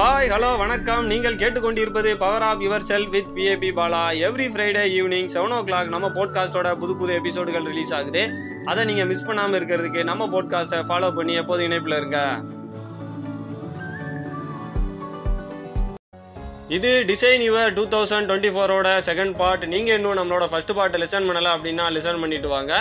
Hi hello வணக்கம். நீங்கள் கேட்டுக்கொண்டிருப்பது power of your cell with PAP Bala every Friday evening seven o'clock நம்ம போட்காஸ்ட்டோட புது புது எபிசோடுகள் ரிலீஸ் ஆகுது. அதை நீங்கள் மிஸ் பண்ணாமல் இருக்கிறதுக்கு நம்ம போட்காஸ்ட்டை ஃபாலோ பண்ணி எப்போதும் இணைப்பில் இருங்க. இது design your two thousand twenty ஃபோரோட செகண்ட் பார்ட் நீங்கள் இன்னும் நம்மளோட ஃபர்ஸ்ட் பார்ட் லிசன் பண்ணலை அப்படின்னா லிசன் பண்ணிட்டு வாங்க.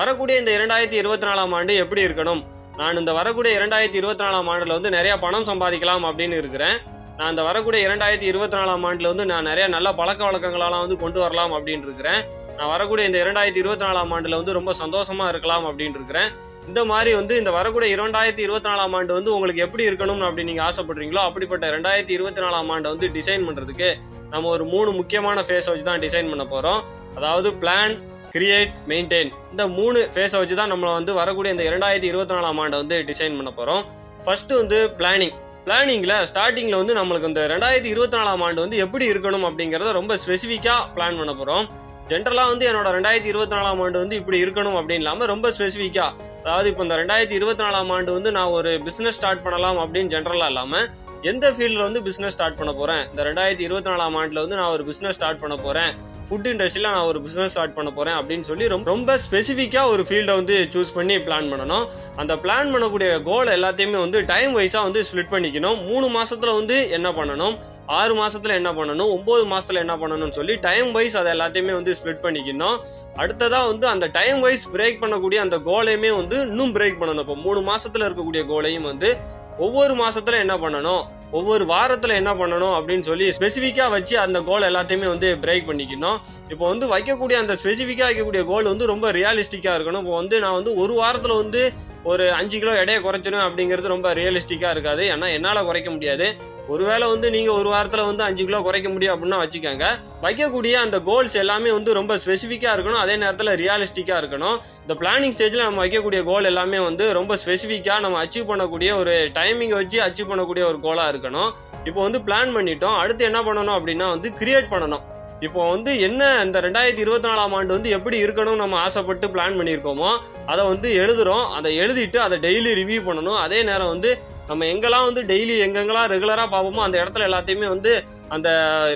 வரக்கூடிய இந்த இரண்டாயிரத்தி இருபத்தி நாலாம் ஆண்டு எப்படி இருக்கணும்? நான் இந்த வரக்கூடிய இரண்டாயிரத்தி இருபத்தி நாலாம் ஆண்டில் வந்து நிறையா பணம் சம்பாதிக்கலாம் அப்படின்னு இருக்கிறேன். நான் இந்த வரக்கூடிய இரண்டாயிரத்தி இருபத்தி நாலாம் ஆண்டில் வந்து நான் நிறைய நல்ல பழக்க வழக்கங்களெல்லாம் வந்து கொண்டு வரலாம் அப்படின்னு இருக்கிறேன். நான் வரக்கூடிய இந்த இரண்டாயிரத்தி இருபத்தி நாலாம் ஆண்டில் வந்து ரொம்ப சந்தோஷமாக இருக்கலாம் அப்படின்னு இருக்கிறேன். இந்த மாதிரி வந்து இந்த வரக்கூடிய இரண்டாயிரத்தி இருபத்தி நாலாம் ஆண்டு வந்து உங்களுக்கு எப்படி இருக்கணும்னு அப்படி நீங்கள் ஆசைப்படுறீங்களோ அப்படிப்பட்ட ரெண்டாயிரத்தி இருபத்தி நாலாம் ஆண்டை வந்து டிசைன் பண்ணுறதுக்கு நம்ம ஒரு மூணு முக்கியமான ஃபேஸ் வச்சு தான் டிசைன் பண்ண போகிறோம் அதாவது பிளான் கிரியேட் மெயின்டைன் இந்த மூணு ஃபேஸை வச்சு தான் நம்மளை வந்து வரக்கூடிய இந்த இரண்டாயிரத்தி இருபத்தி நாலாம் ஆண்டை வந்து டிசைன் பண்ண போகிறோம் ஃபஸ்ட்டு வந்து பிளானிங் பிளானிங்கில் ஸ்டார்டிங்கில் வந்து நம்மளுக்கு இந்த ரெண்டாயிரத்தி இருபத்தி நாலாம் ஆண்டு வந்து எப்படி இருக்கணும் அப்படிங்கிறத ரொம்ப ஸ்பெசிஃபிக்காக பிளான் பண்ண போகிறோம் ஜென்ரலாக வந்து என்னோட ரெண்டாயிரத்தி இருபத்தி நாலாம் ஆண்டு வந்து இப்படி இருக்கணும் அப்படின்னு இல்லாமல் ரொம்ப ஸ்பெசிஃபிக்காக அதாவது இப்போ இந்த ரெண்டாயிரத்தி இருபத்தி நாலாம் ஆண்டு வந்து நான் ஒரு பிஸ்னஸ் ஸ்டார்ட் பண்ணலாம் அப்படின்னு ஜென்ரலாக இல்லாமல் எந்த ஃபீல்டில் வந்து பிஸ்னஸ் ஸ்டார்ட் பண்ண போகிறேன் இந்த ரெண்டாயிரத்தி இருபத்தி நாலாம் ஆண்டில் வந்து நான் ஒரு பிஸ்னஸ் ஸ்டார்ட் பண்ண போகிறேன் ஃபுட் இண்டஸ்ட்ரியில் நான் ஒரு பிஸ்னஸ் ஸ்டார்ட் பண்ண போகிறேன் அப்படின்னு சொல்லி ரொம்ப ரொம்ப ஸ்பெசிஃபிக்காக ஒரு ஃபீல்டை வந்து சூஸ் பண்ணி பிளான் பண்ணணும். அந்த பிளான் பண்ணக்கூடிய கோல் எல்லாத்தையுமே வந்து டைம் வைஸாக வந்து ஸ்ப்ளிட் பண்ணிக்கணும். மூணு மாதத்தில் வந்து என்ன பண்ணணும்? ஆறு மாசத்துல என்ன பண்ணணும் ஒன்பது மாசத்துல என்ன பண்ணணும்னு சொல்லி டைம் வைஸ் அதை எல்லாத்தையுமே வந்து ஸ்ப்ளிட் பண்ணிக்கணும் அடுத்ததா வந்து அந்த டைம் வைஸ் பிரேக் பண்ணக்கூடிய அந்த கோலையுமே வந்து இன்னும் பிரேக் பண்ணணும். இப்போ மூணு மாசத்துல இருக்கக்கூடிய கோலையும் வந்து ஒவ்வொரு மாசத்துல என்ன பண்ணணும் ஒவ்வொரு வாரத்துல என்ன பண்ணணும் அப்படின்னு சொல்லி ஸ்பெசிஃபிக்கா வச்சு அந்த கோல் எல்லாத்தையுமே வந்து பிரேக் பண்ணிக்கணும் இப்போ வந்து வைக்கக்கூடிய அந்த ஸ்பெசிஃபிக்கா வைக்கக்கூடிய கோல் வந்து ரொம்ப ரியலிஸ்டிக்கா இருக்கணும். இப்போ வந்து நான் வந்து ஒரு வாரத்துல வந்து ஒரு அஞ்சு கிலோ எடையை குறைச்சிடும் அப்படிங்கிறது ரொம்ப ரியலிஸ்டிக்கா இருக்காது. ஏன்னா என்னால் குறைக்க முடியாது. ஒருவேளை வந்து நீங்கள் ஒரு வாரத்தில் வந்து அஞ்சு கிலோ குறைக்க முடியும் அப்படின்னா வச்சுக்கோங்க. வைக்கக்கூடிய அந்த கோல்ஸ் எல்லாமே வந்து ரொம்ப ஸ்பெசிஃபிக்காக இருக்கணும். அதே நேரத்தில் ரியாலிஸ்டிக்காக இருக்கணும். இந்த பிளானிங் ஸ்டேஜில் நம்ம வைக்கக்கூடிய கோல் எல்லாமே வந்து ரொம்ப ஸ்பெசிஃபிக்காக நம்ம அச்சீவ் பண்ணக்கூடிய ஒரு டைமிங்கை வச்சு அச்சீவ் பண்ணக்கூடிய ஒரு கோலாக இருக்கணும். இப்போ வந்து பிளான் பண்ணிட்டோம். அடுத்து என்ன பண்ணணும் அப்படின்னா வந்து கிரியேட் பண்ணணும். இப்போ வந்து என்ன இந்த ரெண்டாயிரத்தி இருபத்தி நாலாம் ஆண்டு வந்து எப்படி இருக்கணும் நம்ம ஆசைப்பட்டு பிளான் பண்ணியிருக்கோமோ அதை வந்து எழுதுறோம். அதை எழுதிட்டு அதை டெய்லி ரிவ்யூ பண்ணணும். அதே நேரம் வந்து நம்ம எங்கெல்லாம் வந்து டெய்லி எங்கெங்கெல்லாம் ரெகுலரா பார்ப்போமோ அந்த இடத்துல எல்லாத்தையுமே வந்து அந்த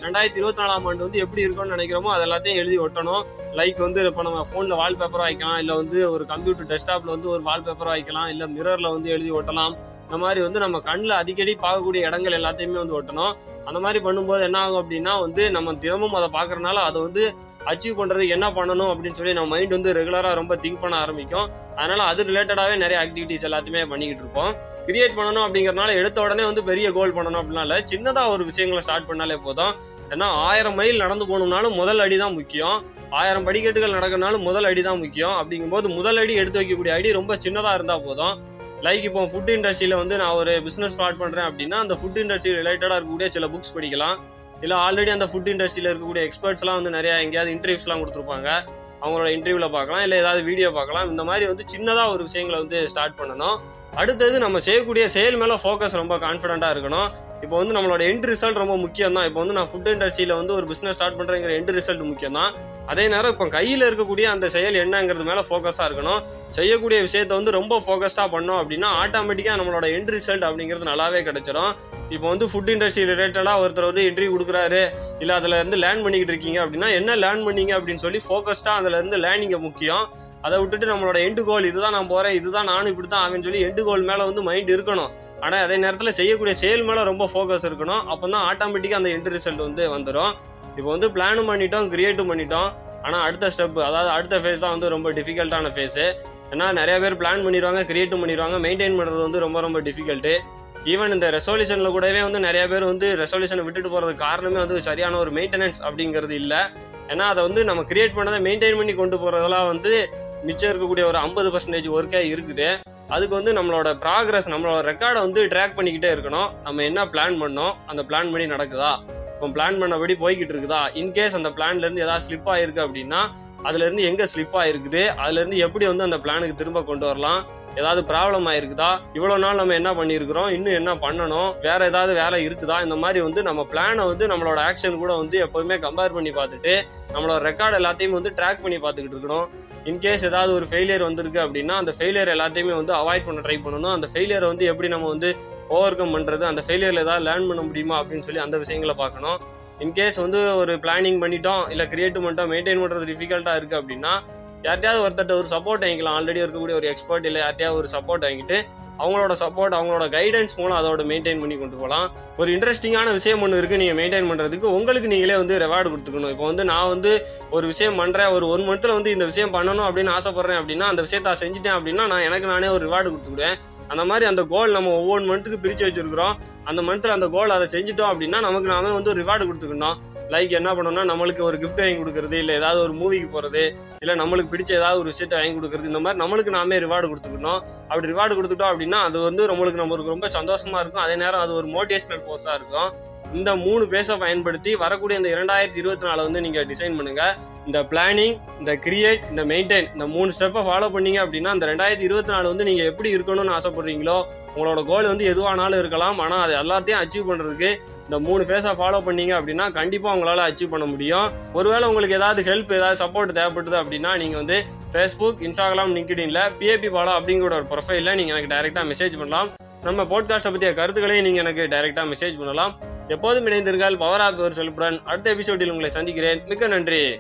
ரெண்டாயிரத்தி இருபத்தி நாலாம் ஆண்டு வந்து எப்படி இருக்கும்னு நினைக்கிறோமோ அது எல்லாத்தையும் எழுதி ஒட்டணும். லைக் வந்து இப்போ நம்ம ஃபோனில் வால்பேப்பர் வைக்கலாம். இல்லை வந்து ஒரு கம்ப்யூட்டர் டெஸ்க்டாப்ல வந்து ஒரு வால்பேப்பர் வைக்கலாம். இல்லை மிரரில் வந்து எழுதி ஒட்டலாம். இந்த மாதிரி வந்து நம்ம கண்ணில் அடிக்கடி பார்க்கக்கூடிய இடங்கள் எல்லாத்தையுமே வந்து ஒட்டணும். அந்த மாதிரி பண்ணும்போது என்ன ஆகும் அப்படின்னா வந்து நம்ம தினமும் அதை பார்க்கறனால அதை வந்து அச்சீவ் பண்ணுறதுக்கு என்ன பண்ணணும் அப்படின்னு சொல்லி நம்ம மைண்ட் வந்து ரெகுலராக ரொம்ப திங்க் பண்ண ஆரம்பிக்கும். அதனால் அது ரிலேட்டடாகவே நிறைய ஆக்டிவிட்டிஸ் எல்லாத்தையுமே பண்ணிக்கிட்டு இருப்போம். கிரியேட் பண்ணணும் அப்படிங்கறதுனால எடுத்த உடனே வந்து பெரிய கோல் பண்ணணும் அப்படின்னால சின்னதா ஒரு விஷயங்களை ஸ்டார்ட் பண்ணாலே போதும். ஏன்னா ஆயிரம் மைல் நடந்து போகணும்னாலும் முதல் அடி தான் முக்கியம். ஆயிரம் படிக்கட்டுகள் நடக்கிறனாலும் முதல் அடி தான் முக்கியம். அப்படிங்கும்போது முதல் அடி எடுத்து வைக்கக்கூடிய அடி ரொம்ப சின்னதா இருந்தா போதும். லைக் இப்போ ஃபுட் இண்டஸ்ட்ரியில வந்து நான் ஒரு பிசினஸ் ஸ்டார்ட் பண்றேன் அப்படின்னா அந்த ஃபுட் இண்டஸ்ட்ரி ரிலேட்டடா இருக்கக்கூடிய சில புக்ஸ் படிக்கலாம். இல்ல ஆல்ரெடி அந்த ஃபுட் இண்டஸ்ட்ரியில இருக்கக்கூடிய எக்ஸ்பர்ட்ஸ் எல்லாம் வந்து நிறைய எங்கேயாவது இன்டர்வியூஸ் எல்லாம் கொடுத்துருப்பாங்க. அவங்களோட இன்டர்வியூவில் பார்க்கலாம் இல்லை ஏதாவது வீடியோ பார்க்கலாம். இந்த மாதிரி வந்து சின்னதாக ஒரு விஷயங்களை வந்து ஸ்டார்ட் பண்ணணும். அடுத்தது நம்ம செய்யக்கூடிய செயல் மேலே ஃபோக்கஸ் ரொம்ப கான்ஃபிடண்டா இருக்கணும். இப்போ வந்து நம்மளோட எண்ட் ரிசல்ட் ரொம்ப முக்கியம் தான் இப்போ வந்து நான் ஃபுட் இண்டஸ்ட்ரியில் வந்து ஒரு பிஸ்னஸ் ஸ்டார்ட் பண்ணுறேங்கிற எண்ட் ரிசல்ட் முக்கியம் தான் அதே நேரம் இப்போ கையில் இருக்கக்கூடிய அந்த செயல் என்னங்கிறது மேலே ஃபோக்கஸாக இருக்கணும். செய்யக்கூடிய விஷயத்த வந்து ரொம்ப ஃபோக்கஸ்டாக பண்ணோம் அப்படின்னா ஆட்டோமேட்டிக்காக நம்மளோட எண்ட் ரிசல்ட் அப்படிங்கிறது நல்லாவே கிடைச்சிடும் இப்போ வந்து ஃபுட் இண்டஸ்ட்ரி ரிலேட்டடாக ஒருத்தர் வந்து இன்டர்வியூ கொடுக்குறாரு. இல்ல அதுல இருந்து லேர்ன் பண்ணிக்கிட்டு இருக்கீங்க அப்படின்னா என்ன லேர்ன் பண்ணீங்க அப்படின்னு சொல்லி ஃபோக்கஸ்டாக அதுல இருந்து லேர்னிங்க முக்கியம். அதை விட்டுட்டு நம்மளோட எண்டு கோல் இதுதான் நான் போறேன் இதுதான் நானும் இப்படி தான் ஆவேன்னு சொல்லி எண்டு கோல் மேல வந்து மைண்ட் இருக்கணும். ஆனா அதே நேரத்துல செய்யக்கூடிய செயல் மேல ரொம்ப ஃபோக்கஸ் இருக்கணும். அப்பதான் ஆட்டோமேட்டிக்கா அந்த எண்டு ரிசல்ட் வந்து வந்துடும் இப்போ வந்து பிளானும் பண்ணிட்டோம் கிரியேட்டும் பண்ணிட்டோம். ஆனா அடுத்த ஸ்டெப் அதாவது அடுத்த ஃபேஸ் தான் வந்து ரொம்ப டிஃபிகல்ட்டான ஃபேஸ் ஏன்னா நிறைய பேர் பிளான் பண்ணிடுவாங்க கிரியேட்டும் பண்ணிடுவாங்க மெயின்டைன் பண்றது வந்து ரொம்ப ரொம்ப டிஃபிகல்ட்டு ஈவன் இந்த ரெசல்யூஷனில் கூடவே வந்து நிறைய பேர் வந்து ரெசல்யூஷனை விட்டுட்டு போகிறதுக்கு காரணமே வந்து சரியான ஒரு மெயின்டெனன்ஸ் அப்படிங்கிறது இல்லை. ஏன்னா அதை வந்து நம்ம கிரியேட் பண்ணதை மெயின்டைன் பண்ணி கொண்டு போகிறதெல்லாம் வந்து மிச்சம் இருக்கக்கூடிய ஒரு ஐம்பது பர்சன்டேஜ் ஒர்க்கே இருக்குது. அதுக்கு வந்து நம்மளோட ப்ராக்ரஸ் நம்மளோட ரெக்கார்டை வந்து ட்ராக் பண்ணிக்கிட்டே இருக்கணும். நம்ம என்ன பிளான் பண்ணோம்? அந்த பிளான் பண்ணி நடக்குதா? இப்போ பிளான் பண்ணபடி போய்கிட்டு இருக்குதா? இன்கேஸ் அந்த பிளான்லேருந்து ஏதாவது ஸ்லிப் ஆயிருக்கு அப்படின்னா அதுலேருந்து எங்கே ஸ்லிப் ஆயிருக்குது? அதுலேருந்து எப்படி வந்து அந்த பிளானுக்கு திரும்ப கொண்டு வரலாம்? ஏதாவது ப்ராப்ளம் ஆயிருக்குதா? இவ்வளவு நாள் நம்ம என்ன பண்ணியிருக்கிறோம்? இன்னும் என்ன பண்ணணும்? வேற ஏதாவது வேலை இருக்குதா? இந்த மாதிரி வந்து நம்ம பிளானை வந்து நம்மளோட ஆக்ஷன் கூட வந்து எப்போதுமே கம்பேர் பண்ணி பார்த்துட்டு நம்மளோட ரெக்கார்டு எல்லாத்தையும் வந்து ட்ராக் பண்ணி பார்த்துக்கிட்டு இருக்கணும். இன்கேஸ் ஏதாவது ஒரு ஃபெயிலியர் வந்திருக்கு அப்படின்னா அந்த ஃபெயிலியர் எல்லாத்தையுமே வந்து அவாய்ட் பண்ண ட்ரை பண்ணணும். அந்த ஃபெயிலியரை வந்து எப்படி நம்ம வந்து ஓவர் கம் பண்ணுறது அந்த ஃபெயிலியரில் ஏதாவது லேர்ன் பண்ண முடியுமா? அப்படின்னு சொல்லி அந்த விஷயங்களை பார்க்கணும். இன்கேஸ் வந்து ஒரு பிளானிங் பண்ணிட்டோம் இல்லை கிரியேட் பண்ணிட்டோம் மெயின்டைன் பண்ணுறது டிஃபிகல்ட்டாக இருக்குது அப்படின்னா யார்ட்டையாவது ஒருத்தட்ட ஒரு சப்போர்ட் வாங்கிக்கலாம். ஆல்ரெடி இருக்கக்கூடிய ஒரு எக்ஸ்பர்ட் இல்லை யார்ட்டையாவது ஒரு சப்போர்ட் வாங்கிட்டு அவங்களோட சப்போர்ட் அவங்களோட கைடன்ஸ் மூலம் அதோட மெயின்டைன் பண்ணி கொண்டு போகலாம் ஒரு இன்ட்ரெஸ்டிங்கான விஷயம் ஒன்று இருக்குது நீங்கள் மெயின்டைன் பண்ணுறதுக்கு உங்களுக்கு நீங்களே வந்து ரெவார்டு கொடுத்துக்கணும். இப்போ வந்து நான் வந்து ஒரு விஷயம் பண்ணுறேன் ஒரு ஒன் மந்த்தில் வந்து இந்த விஷயம் பண்ணணும் அப்படின்னு ஆசைப்பட்றேன் அப்படின்னா அந்த விஷயத்தை செஞ்சிட்டேன் செஞ்சுட்டேன் அப்படின்னா நான் எனக்கு நானே ஒரு ரிவார்டு கொடுத்துக்கிடுவேன் அந்த மாதிரி அந்த கோல் நம்ம ஒவ்வொரு மந்த்துக்கு பிரித்து வச்சுருக்கிறோம். அந்த மந்த்தில் அந்த கோல் அதை செஞ்சுட்டோம் அப்படின்னா நமக்கு நாமே வந்து ஒரு ரிவார்டு கொடுத்துக்கணும். லைக் என்ன பண்ணோம்னா நம்மளுக்கு ஒரு கிஃப்ட் வாங்கி கொடுக்கறது இல்லை ஏதாவது ஒரு மூவிக்கு போகிறது இல்லை நம்மளுக்கு பிடிச்ச ஏதாவது ஒரு விஷயத்தை வாங்கி கொடுக்குறது இந்த மாதிரி நம்மளுக்கு நாமே ரிவார்டு கொடுத்துக்கணும். அப்படி ரிவார்டு கொடுத்துட்டோம் அப்படின்னா அது வந்து நம்மளுக்கு நம்மளுக்கு ரொம்ப சந்தோஷமா இருக்கும். அதே நேரம் அது ஒரு மோட்டிவேஷனல் ஃபோர்ஸாக இருக்கும். இந்த மூணு பேஸை பயன்படுத்தி வரக்கூடிய இந்த இரண்டாயிரத்தி இருபத்தி நாலு வந்து நீங்கள் டிசைன் பண்ணுங்கள் இந்த பிளானிங் இந்த கிரியேட் இந்த மெயின்டைன் இந்த மூணு ஸ்டெப்பை ஃபாலோ பண்ணீங்க அப்படின்னா இந்த ரெண்டாயிரத்தி இருபத்தி நாலு வந்து நீங்கள் எப்படி இருக்கணும்னு ஆசைப்படுறீங்களோ உங்களோட கோல் வந்து எதுவானாலும் இருக்கலாம். ஆனால் அது எல்லாத்தையும் அச்சீவ் பண்ணுறதுக்கு இந்த மூணு ஃபேஸை ஃபாலோ பண்ணீங்க அப்படின்னா கண்டிப்பாக உங்களால் அச்சீவ் பண்ண முடியும். ஒருவேளை உங்களுக்கு ஏதாவது ஹெல்ப் ஏதாவது சப்போர்ட் தேவைப்படுது அப்படின்னா நீங்கள் வந்து ஃபேஸ்புக் இன்ஸ்டாகிராம் லிங்க்டின்ல பிஏபி பாலா அப்படிங்கிற ஒரு ப்ரொஃபைலில் நீங்கள் எனக்கு டைரெக்டாக மெசேஜ் பண்ணலாம். நம்ம போட்காஸ்ட்டை பற்றிய கருத்துக்களையும் நீங்கள் எனக்கு டைரெக்டாக மெசேஜ் பண்ணலாம். எப்போதும் இணைந்திருங்கள் பவர் ஆஃப் ஒரு செல்புடன் அடுத்த எபிசோடில் உங்களை சந்திக்கிறேன். மிக்க நன்றி.